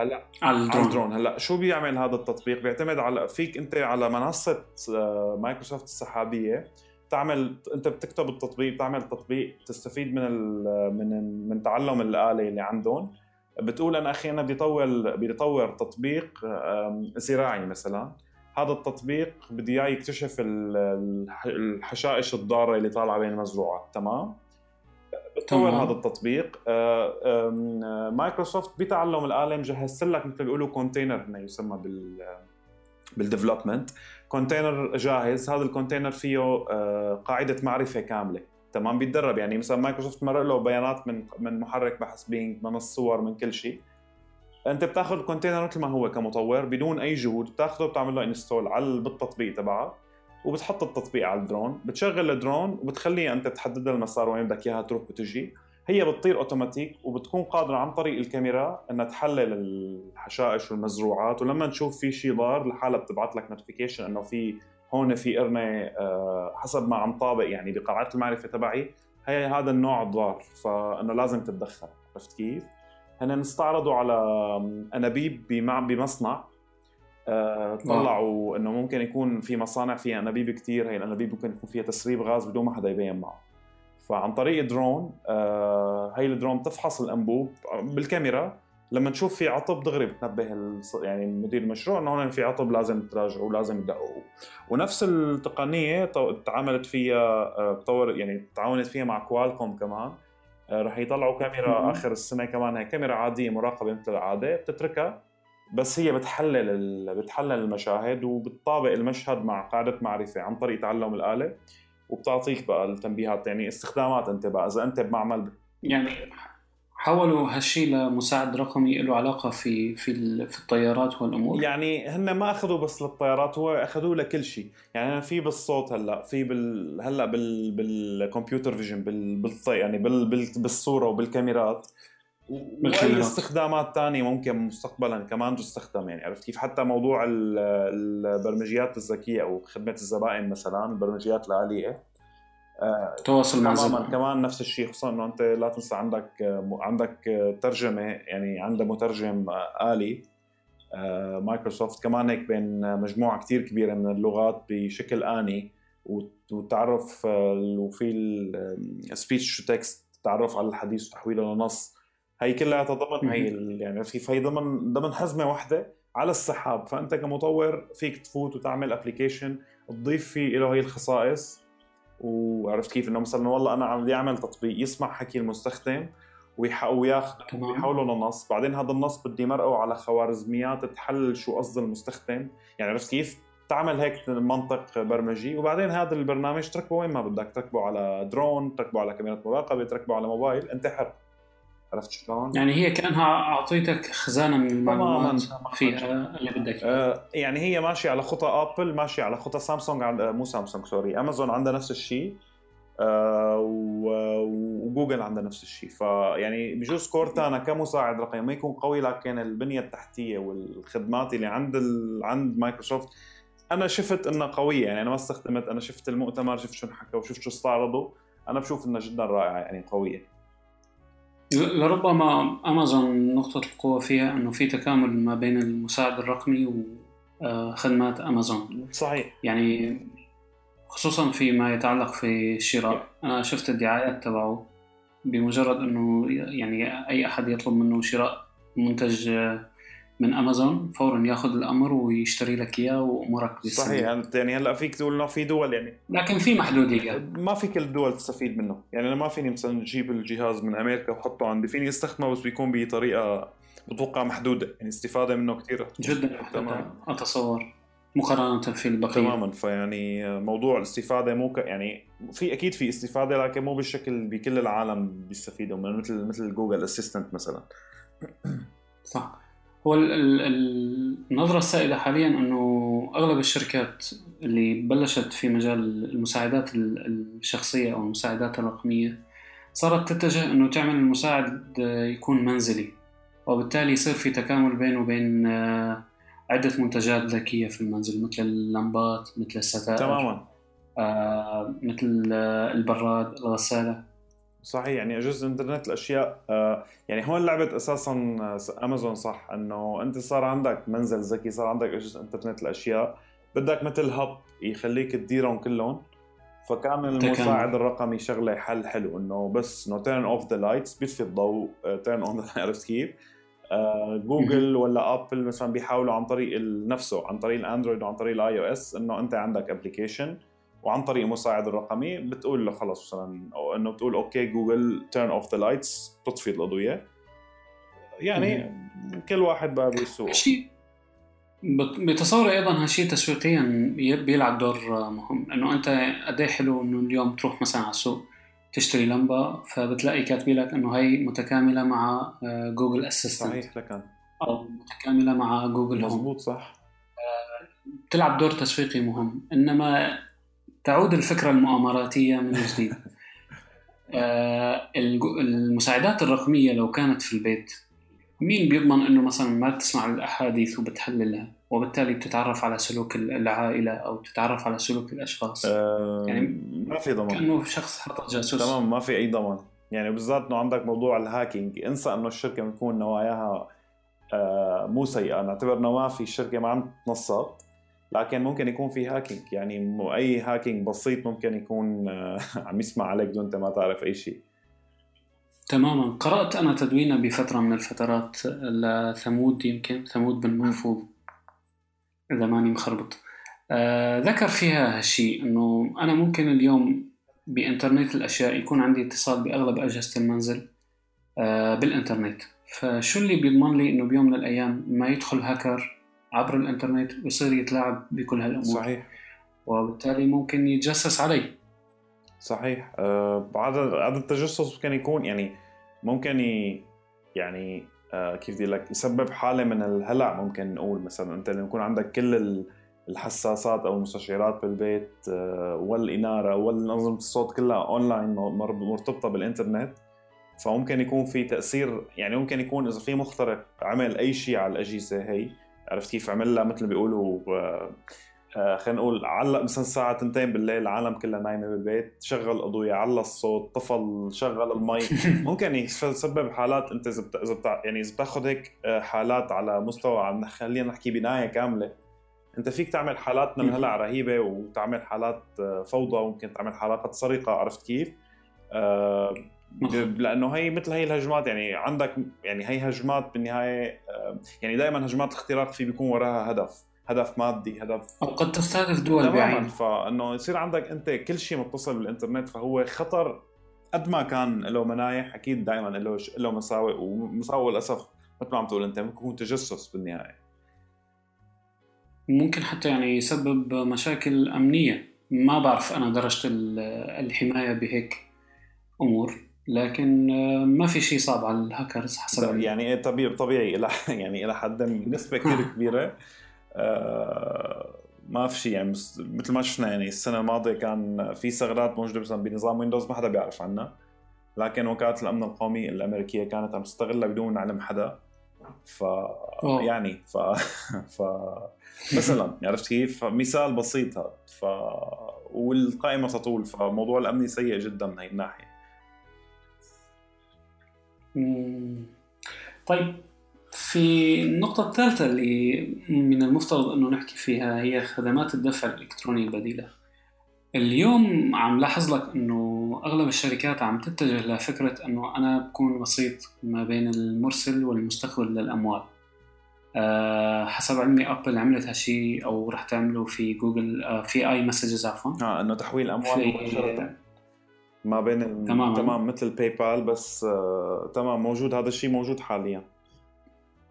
B: هلا على الدرون. على الدرون. هلا شو بيعمل هذا التطبيق؟ بيعتمد على فيك أنت على منصة مايكروسوفت السحابية. تعمل انت بتكتب التطبيق بتعمل تطبيق تستفيد من من من تعلم الآلة اللي عندهم. بتقول أنا أخي أنا بدي اطور بدي اطور تطبيق زراعي مثلا. هذا التطبيق بدي إياه يكتشف الحشائش الضارة اللي طالعة بين المزروعات تمام؟ بتطور هذا التطبيق. مايكروسوفت بتعلم الآلة مجهز لك مثل بيقولوا container يسمى بال بال development container جاهز. هذا ال container فيه آه، قاعدة معرفة كاملة. تمام؟ بيتدرب. يعني مثلا مايكروسوفت مرق له بيانات من من محرك بحث بينج من الصور من كل شيء. أنت بتاخذ ال container مثل ما هو كمطور بدون أي جهود. بتاخذه بتعمل له install على بالتطبيق تبعه. وبتحط التطبيق على الدرون. بتشغل الدرون وبتخليه أنت تحدد المسار وين بدك إياها تروح وتجي. هي بتطير أوتوماتيك وبتكون قادرة عن طريق الكاميرا إنها تحلل الحشائش والمزروعات. ولما تشوف في شيء ضار لحالها بتبعث لك notification إنه في هون في قرنة آه، حسب ما عم طابق يعني بقاعات المعرفة تبعي. هي هذا النوع ضار فإنه لازم تتدخل. عرفت كيف؟ هن استعرضوا على أنابيب بمصنع. آه، طلعوا إنه ممكن يكون في مصانع فيها أنابيب كثير هي الأنابيب ممكن يكون فيها تسريب غاز بدون ما حدا يبين معه. فعن طريق درون آه، هي الدرون تفحص الأنبوب بالكاميرا. لما تشوف في عطب دغري بتنبه يعني مدير المشروع إنه هون في عطب لازم تراجعوا ولازم تدققوا ونفس التقنية تعاملت فيها تطور آه، يعني تعاونت فيها مع كوالكوم كمان. رح يطلعوا كاميرا آخر السنة كمان. هي كاميرا عادية مراقبة مثل العادة بتتركها. بس هي بتحلل بتحلل المشاهد وبتطابق المشهد مع قاعدة معرفة عن طريق تعلم الآلة. وبتعطيك بقى التنبيهات يعني استخدامات أنت بقى. إذا أنت بمعمل
A: يعني حولوا هالشيء لمساعد رقمي له علاقة في في في الطيارات والأمور.
B: يعني هن ما أخذوا بس للطيارات هو أخذوه لكل شيء يعني في بالصوت هلأ في بال هلأ بال بالكمبيوتر فيجن بال بالطي يعني بال بالصورة وبالكاميرات. وأي استخدامات ثانية ممكن مستقبلا كمان تستخدم يعني عرفت كيف؟ حتى موضوع البرمجيات الذكية أو خدمة الزبائن مثلا البرمجيات الاليه
A: آه، تواصل مع
B: تماما كمان نفس الشيء خصوصا إنه أنت لا تنسى عندك عندك ترجمة يعني عندها مترجم آلي مايكروسوفت. كمان هيك بين مجموعة كثير كبيرة من اللغات بشكل آني. وتعرف وفي ال speech to text تعرف على الحديث وتحويله لنص. هي كلها ضمن هي يعني في في ضمن ضمن حزمة واحدة على السحاب. فأنت كمطور فيك تفوت وتعمل application تضيف فيه له هي الخصائص. وعرفت كيف؟ إنه مثلا والله أنا عم بدي أعمل تطبيق يسمع حكي المستخدم وياخذ ويحوله لنص بعدين هذا النص بدي مرقه على خوارزميات تحلل شو قصد المستخدم. يعني عرفت كيف؟ تعمل هيك منطق برمجي. وبعدين هذا البرنامج تركبه وين ما بدك. تركبه على درون تركبه على كاميرا مراقبة تركبه على موبايل. انت حر عرفت شلون؟
A: يعني هي كأنها أعطيتك خزانة من المعلومات فيها اللي بدك
B: آه يعني هي ماشية على خطى ابل ماشية على خطى سامسونج عند مو سامسونج sorry امازون عندها نفس الشيء آه وجوجل عندها نفس الشيء. فيعني بجوز كورتانا كمساعد رقمي ما يكون قوي لكن البنية التحتية والخدمات اللي عند ال... عند مايكروسوفت أنا شفت إنها قوية. يعني أنا ما استخدمت أنا شفت المؤتمر شفت شو انحكى وشفت شو استعرضوا. أنا بشوف إنها جدا رائعة يعني قوية.
A: لربما أمازون نقطة القوة فيها أنه في تكامل ما بين المساعد الرقمي وخدمات أمازون.
B: صحيح.
A: يعني خصوصا فيما يتعلق في الشراء. أنا شفت الدعايات تبعه بمجرد أنه يعني أي أحد يطلب منه شراء منتج من امازون فورا ياخذ الأمر ويشتري لك إياه وأمورك
B: بالسنة. صحيح يعني هلأ فيك تقول إنه في دول يعني.
A: لكن في محدوديه
B: ما في كل الدول تستفيد منه. يعني أنا ما فيني مثلا أجيب الجهاز من أمريكا وحطه عندي. فيني أستخدمه بس بيكون بطريقة بتوقع محدودة. يعني استفادة منه كثير
A: جدا تمام. أتصور مقارنة في البقية.
B: تماما. فيعني موضوع الاستفادة مو ك... يعني في أكيد في استفادة لكن مو بالشكل بكل العالم بيستفيدوا. من مثل مثل جوجل اسيستنت مثلا.
A: صح. هو النظرة السائدة حاليا إنه أغلب الشركات اللي بلشت في مجال المساعدات الشخصية أو المساعدات الرقمية صارت تتجه إنه تعمل المساعد يكون منزلي. وبالتالي يصير في تكامل بينه وبين آه، عدة منتجات ذكية في المنزل مثل اللمبات مثل الستائر
B: تماما.
A: آه مثل البراد الغسالة.
B: صحيح يعني جزء انترنت الأشياء آه يعني هون لعبة أساسا أمازون صح إنه أنت صار عندك منزل ذكي صار عندك جزء انترنت الأشياء بدك مثل hub يخليك تديرهم كلهم فكان المساعد الرقمي شغلة حل حلو إنه بس إنه turn off the lights بيطفي الضوء turn on عرفت كيف؟ آه جوجل ولا ابل مثلا بيحاولوا عن طريق نفسه عن طريق الأندرويد وعن طريق الاي أو اس إنه أنت عندك application وعن طريق المساعد الرقمي بتقول له خلص مثلا أو إنه بتقول okay جوجل turn off the lights تطفي الاضويه يعني كل واحد بقى بيسوق
A: شيء بتصوري أيضا هالشيء تسويقيا بيلعب دور مهم. إنه أنت قد إيه حلو إنه اليوم تروح مثلا على السوق تشتري لمبة فبتلاقي كاتبين لك إنه هي متكاملة مع جوجل اسيستنت
B: صحيح لكن
A: أو متكاملة مع جوجل
B: مضبوط صح.
A: بتلعب دور تسويقي مهم. إنما تعود الفكرة المؤامراتية من جديد. آه، المساعدات الرقمية لو كانت في البيت مين بيضمن إنه مثلا ما بتسمع الأحاديث وبتحللها؟ وبالتالي بتتعرف على سلوك العائلة أو تتعرف على سلوك الأشخاص؟
B: أه يعني ما في ضمان.
A: كأنه شخص حط جاسوس.
B: تمام ما في أي ضمان. يعني بالذات إنه عندك موضوع ال hacking. انسى إنه الشركة بتكون نواياها أه مو سيئة. نعتبر إنه ما في الشركة ما عم تنصت لكن ممكن يكون في hacking يعني أي hacking بسيط ممكن يكون أه عم يسمع عليك بدون أنت ما تعرف أي شيء.
A: تماما. قرأت أنا تدوينة بفترة من الفترات لثمود يمكن ثمود بن محفوظ إذا ماني مخربط. آه ذكر فيها هالشيء إنه أنا ممكن اليوم بإنترنت الأشياء يكون عندي اتصال بأغلب أجهزة المنزل آه بالإنترنت. فشو اللي بيضمن لي إنه بيوم من الأيام ما يدخل هاكر عبر الإنترنت ويصير يتلاعب بكل هالأمور.
B: صحيح.
A: وبالتالي ممكن يتجسس علي
B: صحيح. آه هذا التجسس ممكن يكون يعني ممكن ي... يعني آه كيف بدي لك يسبب حالة من الهلع ممكن نقول. مثلا أنت لما يكون عندك كل الحساسات أو المستشعرات بالبيت آه والإنارة والأنظمة الصوت كلها اونلاين مرتبطة بالإنترنت فممكن يكون في تأثير يعني ممكن يكون إذا في مخترق عمل أي شيء على الأجهزة هي عرفت كيف عمل لها مثل بيقولوا آه آه خلينا نقول علق مثلا الساعة 2 بالليل العالم كلها نايمة بالبيت شغل أضوية على الصوت طفل شغل المي ممكن يسبب حالات أنت إذا إذا يعني إذا بتاخذ هيك آه، حالات على مستوى عم خلينا نحكي بناية كاملة أنت فيك تعمل حالات من الهلع رهيبة وتعمل حالات فوضى وممكن تعمل حالات سرقة عرفت كيف؟ لأنه هي مثل هي الهجمات يعني عندك يعني هي هجمات بالنهاية يعني دائما هجمات الاختراق في بيكون وراها هدف هدف مادي هدف
A: أو قد تستهدف دول بعين.
B: فإنه يصير عندك أنت كل شيء متصل بالإنترنت فهو خطر قد ما كان له منايح أكيد دائما له له مساوئ ومساوئ للأسف مثل ما عم تقول أنت ممكن يكون تجسس بالنهاية.
A: ممكن حتى يعني يسبب مشاكل أمنية. ما بعرف أنا درجة الحماية بهيك أمور. لكن ما في شيء صعب على الهاكرز حسب
B: يعني طبيعي طبيعي إلى يعني إلى حد بنسبة كثير كبيرة. آه، ما في شيء يعني مثل ما شفنا يعني السنة الماضية كان في ثغرات موجودة مثلا بنظام ويندوز ما حدا بيعرف عنها. لكن وكالة الأمن القومي الأمريكية كانت عم تستغلها بدون علم حدا. ف أوه. يعني ف ف مثلا عرفت كيف؟ مثال بسيط هذا. ف والقائمة تطول فموضوع الامني سيء جدا من هي الناحية.
A: طيب في النقطة الثالثة اللي من المفترض أنه نحكي فيها هي خدمات الدفع الإلكتروني البديلة. اليوم عم لاحظ لك أنه أغلب الشركات عم تتجه لفكرة أنه أنا بكون وسيط ما بين المرسل والمستقبل للأموال. أه حسب علمي أبل عملت هالشيء أو رح تعمله في جوجل أه في آي مسجز عفوا.
B: آه أنه تحويل أموال مباشرة. ما بين تمام تمام مثل باي بال بس آه تمام موجود هذا الشيء موجود حاليا.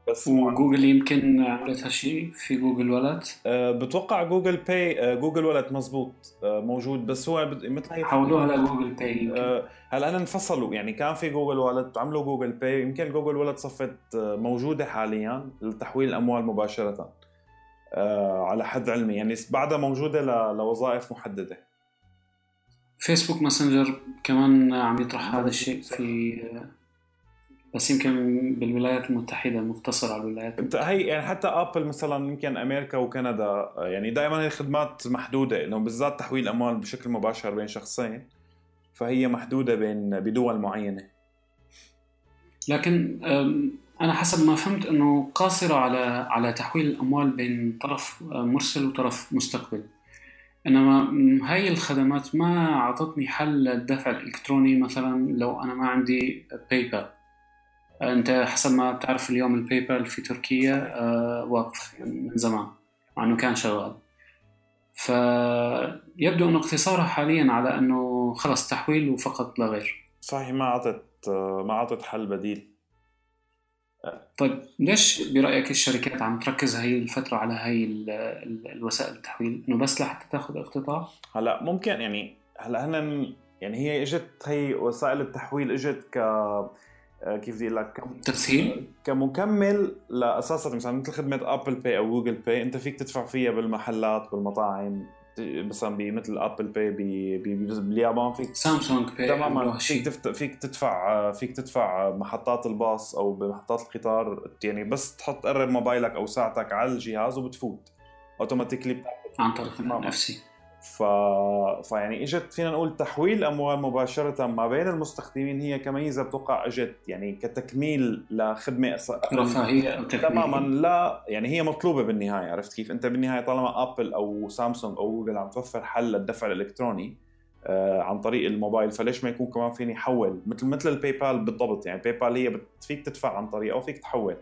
A: بس وجوجل يمكن عملت هالشيء في جوجل ولت
B: أه بتوقع جوجل باي أه جوجل ولت مزبوط أه موجود بس هو
A: مثل هي حولوها لجوجل باي
B: أه هلأ انفصلوا يعني كان في جوجل ولت عملوا جوجل باي يمكن جوجل ولت صفت أه، موجودة حاليا لتحويل الأموال مباشرة أه على حد علمي يعني بعدها موجودة لوظائف محددة.
A: فيسبوك ماسنجر كمان عم يطرح هذا الشيء في بس يمكن بالولايات المتحدة مقتصر على الولايات.
B: المتحدة هي يعني حتى ابل مثلا يمكن أمريكا وكندا يعني دائما الخدمات محدودة إنه بالذات تحويل اموال بشكل مباشر بين شخصين فهي محدودة بين بدول معينة.
A: لكن أنا حسب ما فهمت إنه قاصرة على على تحويل الأموال بين طرف مرسل وطرف مستقبل. إنما هاي الخدمات ما اعطتني حل للدفع الإلكتروني مثلا لو أنا ما عندي باي بال أنت حسب ما بتعرف اليوم الباي بال في تركيا آه، واقف من زمان مع إنه كان شغال. فيبدو إنه اقتصارها حاليا على إنه خلص تحويل وفقط لا غير.
B: صحيح ما اعطت ما اعطت حل بديل.
A: طيب ليش برأيك الشركات عم تركز هاي الفترة على هاي الوسائل التحويل؟ إنه بس لحتى تاخذ اقتطاع؟
B: هلأ ممكن يعني هلأ هن يعني هي إجت هي وسائل التحويل إجت ك كيف بدي أقول لك؟
A: تسهيل؟
B: كمكمل لاساسا مثلا مثل خدمة Apple Pay أو Google Pay أنت فيك تدفع فيها بالمحلات بالمطاعم. مثلا بمثل Apple Pay باليابان فيك
A: Samsung Pay
B: تماما فيك فيك تدفع فيك تدفع محطات الباص أو بمحطات القطار يعني بس تحط قرب موبايلك أو ساعتك على الجهاز وبتفوت. automatically
A: عن طريق ال
B: NFC... فيعني إجت فينا نقول تحويل أموال مباشرة ما بين المستخدمين هي كميزة بتوقع إجت يعني كتكميل لخدمة.
A: رفاهية أو
B: تكميل تماما لا يعني هي مطلوبة بالنهاية عرفت كيف؟ أنت بالنهاية طالما ابل أو سامسونج أو جوجل عم توفر حل للدفع الإلكتروني آه عن طريق الموبايل فليش ما يكون كمان فيني أحول مثل مثل الباي بال بالضبط يعني الباي بال هي بت... فيك تدفع عن طريقه أو فيك تحول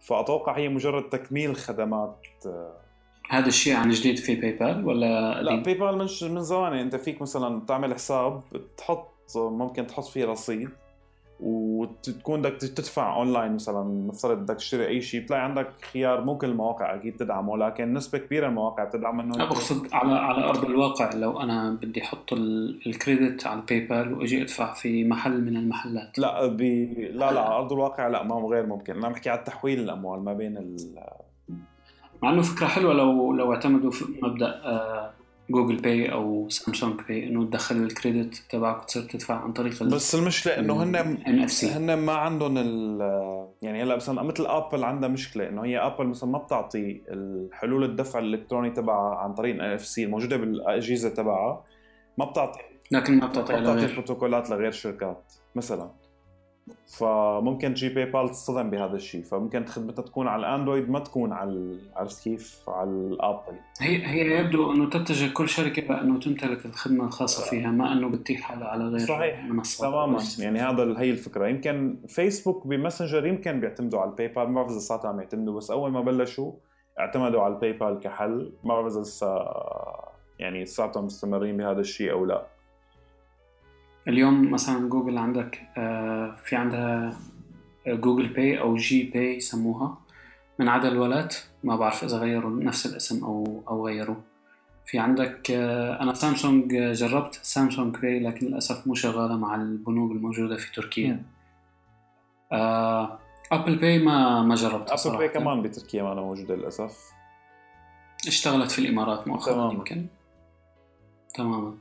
B: فأتوقع هي مجرد تكميل خدمات آه
A: هذا الشيء عن جديد في باي بال ولا
B: لا باي بال مش من زمان انت فيك مثلا تعمل حساب تحط ممكن تحط فيه رصيد وتكون بدك تدفع اونلاين مثلا نفترض بدك تشتري أي شيء بتلاقي عندك خيار مو كل المواقع أكيد تدعمه لكن نسبة كبيرة من المواقع بتدعم إنه
A: بقصد على على أرض الواقع لو أنا بدي أحط ال credit على الباي بال وأجي أدفع في محل من المحلات.
B: لا بي... لا لا على أرض الواقع لا ما هو غير ممكن. أنا بحكي على تحويل الأموال ما بين ال...
A: مع إنه فكرة حلوة لو لو اعتمدوا في مبدأ Google Pay أو Samsung Pay إنه تدخل ال credit تبعك وتصير تدفع عن طريق
B: بس المشكلة إنه هن هن ما عندهم ال يعني هلا مثلا مثل ابل عندها مشكلة إنه هي ابل مثلا ما بتعطي الحلول الدفع الإلكتروني تبعها عن طريق ال NFC الموجودة بالأجهزة تبعها ما بتعطي
A: لكن ما بتعطي
B: ما بتعطي بروتوكولات لغير شركات مثلا. فممكن تجي باي بال تصطدم بهذا الشيء. فممكن خدمتها تكون على الأندرويد ما تكون على عرفت كيف على الأبل.
A: هي هي يبدو أنه تتجه كل شركة بانه تمتلك الخدمة الخاصة فيها ما أنه بتتيح على غير
B: صحيح. منصات تماما. يعني هذا هي الفكرة. يمكن فيسبوك بماسنجر يمكن بيعتمدوا على الباي بال ما بعرف إذا صارت عم يعتمدوا بس أول ما بلشوا اعتمدوا على الباي بال كحل. ما بعرف إذا يعني لساتهم مستمرين بهذا الشيء أو لا.
A: اليوم مثلا جوجل عندك آه، في عندها Google Pay أو G Pay يسموها. من عدا ال wallet ما بعرف إذا غيروا نفس الاسم أو أو غيروا. في عندك آه، أنا سامسونج جربت Samsung Pay لكن للأسف مو شغالة مع البنوك الموجودة في تركيا. آه، Apple Pay ما ما جربت
B: Apple Pay كمان بتركيا ما موجودة للأسف.
A: اشتغلت في الإمارات مؤخرا يمكن. تماما.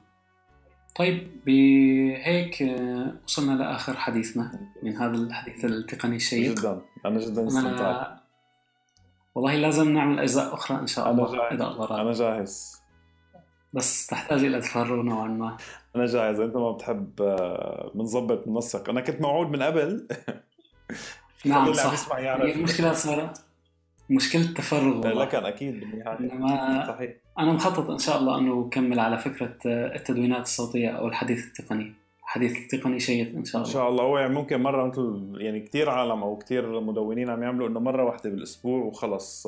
A: طيب بهيك آه، وصلنا لآخر حديثنا من هذا الحديث التقني الشيق.
B: جدا. أنا جدا استمتعت.
A: والله لازم نعمل أجزاء أخرى إن شاء الله
B: أنا اذا الله أنا جاهز.
A: بس تحتاج إلى تفرغ نوعا ما.
B: أنا جاهز. أنت ما بتحب بنظبط آه، ننسق أنا كنت موعود من قبل.
A: نعم صح. المشكلة صارت. مشكلة التفرغ
B: والله. لكن أكيد بالنهايه
A: صحيح. أنا مخطط إن شاء الله إنه أكمل على فكرة التدوينات الصوتية أو الحديث التقني. الحديث التقني شيق إن شاء الله.
B: ان شاء الله. هو يعني ممكن مرة مثل يعني كثير عالم أو كثير مدونين عم يعملوا إنه مرة واحدة بالأسبوع وخلص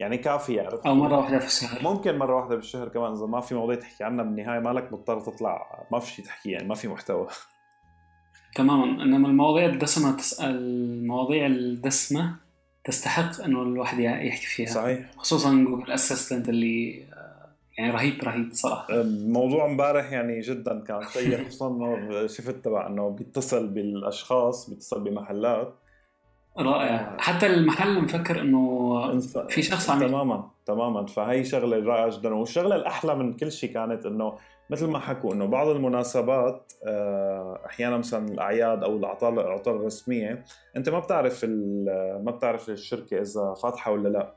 B: يعني كافي عرفت؟
A: أو مرة واحدة في الشهر.
B: ممكن مرة واحدة بالشهر كمان إذا ما في مواضيع تحكي عنها بالنهاية مالك مضطر تطلع ما في شيء تحكي يعني ما في محتوى.
A: تماما. إنما المواضيع الدسمة تسال المواضيع الدسمة تستحق إنه الواحد يحكي فيها.
B: صحيح.
A: خصوصا Google Assistant اللي يعني رهيب رهيب صراحة.
B: الموضوع امبارح يعني جدا كان سيء خصوصا إنه شفت تبع إنه بيتصل بالأشخاص بيتصل بمحلات.
A: رائع. حتى المحل مفكر إنه في شخص عم
B: تماما تماما. فهي شغلة رائعة جدا. والشغلة الأحلى من كل شيء كانت إنه مثل ما حكوا إنه بعض المناسبات آه، أحيانا مثلا الأعياد أو العطل الرسمية أنت ما بتعرف ما بتعرف الشركة إذا فاتحة ولا لا.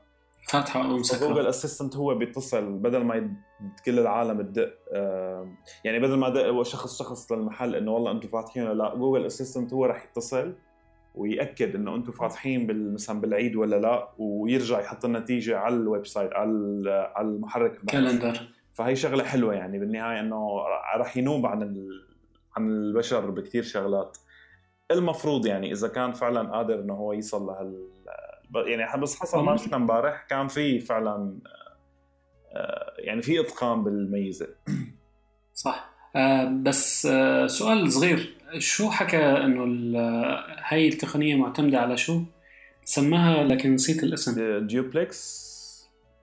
A: فاتحة أو مسكرة.
B: Google Assistant هو بيتصل بدل ما كل العالم تدق يعني بدل ما دق شخص شخص للمحل إنه والله أنتم فاتحين ولا لا Google Assistant هو رح يتصل ويأكد إنه أنتم فاتحين مثلا بالعيد ولا لا ويرجع يحط النتيجة على ال website على على المحرك
A: calendar.
B: فهي شغلة حلوة يعني بالنهاية إنه راح ينوب عن عن البشر بكثير شغلات. المفروض يعني إذا كان فعلا قادر إنه هو يوصل لهال يعني بس حصل ما شفنا امبارح كان في فعلا آه، يعني في إتقان بالميزة.
A: صح. آه، بس آه، سؤال صغير. شو حكى إنه هاي التقنية معتمدة على شو؟ سماها لكن نسيت الاسم.
B: Duplex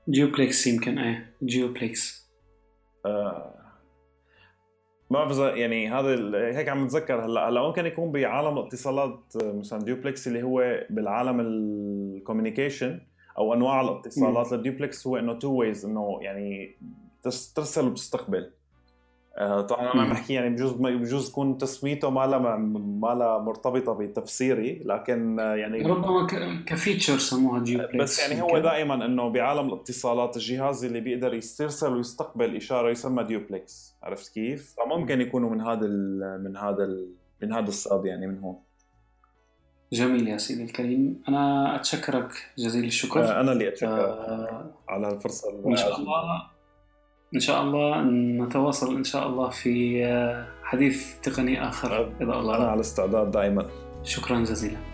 A: Duplex يمكن إيه جيوبلكس
B: آه. ما بعرف يعني هذا هيك عم بتذكر هلأ. هلأ ممكن يكون بعالم الاتصالات مثلا ديوبلكس اللي هو بالعالم ال communication أو أنواع الاتصالات. الديوبلكس هو إنه two ways إنه يعني ترسل وتستقبل آه، طبعا أنا عم بحكي يعني بجوز بجوز تكون تسميته ما لها ما لها مرتبطة بتفسيري لكن آه، يعني
A: ربما ك feature سموها جيوبلكس
B: بس يعني هو دائما إنه بعالم الاتصالات الجهاز اللي بيقدر يسترسل ويستقبل إشارة يسمى ديوبلكس عرفت كيف؟ فممكن يكونوا من هذا من هذا من هذا الباب يعني من هون.
A: جميل يا سيدي الكريم. أنا أتشكرك جزيل الشكر.
B: آه، أنا اللي اتشكر آه على الفرصة.
A: ان شاء الله إن شاء الله نتواصل إن شاء الله في حديث تقني آخر
B: إذا الله أنا على استعداد دائما.
A: شكرا جزيلا.